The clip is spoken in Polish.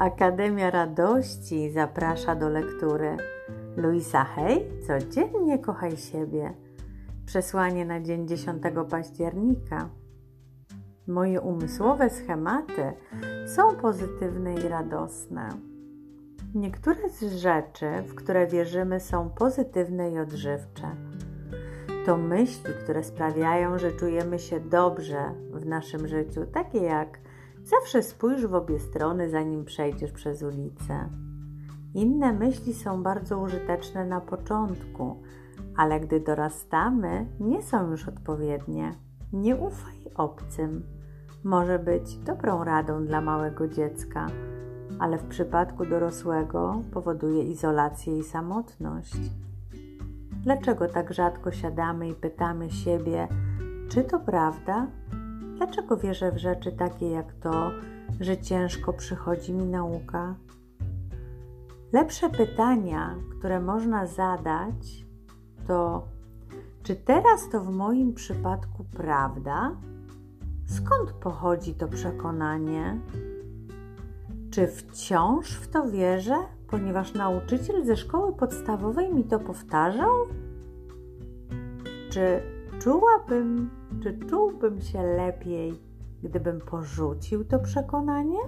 Akademia Radości zaprasza do lektury. Luisa Hej, codziennie kochaj siebie. Przesłanie na dzień 10 października. Moje umysłowe schematy są pozytywne i radosne. Niektóre z rzeczy, w które wierzymy, są pozytywne i odżywcze. To myśli, które sprawiają, że czujemy się dobrze w naszym życiu, takie jak zawsze spójrz w obie strony, zanim przejdziesz przez ulicę. Inne myśli są bardzo użyteczne na początku, ale gdy dorastamy, nie są już odpowiednie. Nie ufaj obcym. Może być dobrą radą dla małego dziecka, ale w przypadku dorosłego powoduje izolację i samotność. Dlaczego tak rzadko siadamy i pytamy siebie, czy to prawda? Dlaczego wierzę w rzeczy takie jak to, że ciężko przychodzi mi nauka? Lepsze pytania, które można zadać, to czy teraz to w moim przypadku prawda? Skąd pochodzi to przekonanie? Czy wciąż w to wierzę, ponieważ nauczyciel ze szkoły podstawowej mi to powtarzał? Czy czułabym, czy czułbym się lepiej, gdybym porzucił to przekonanie?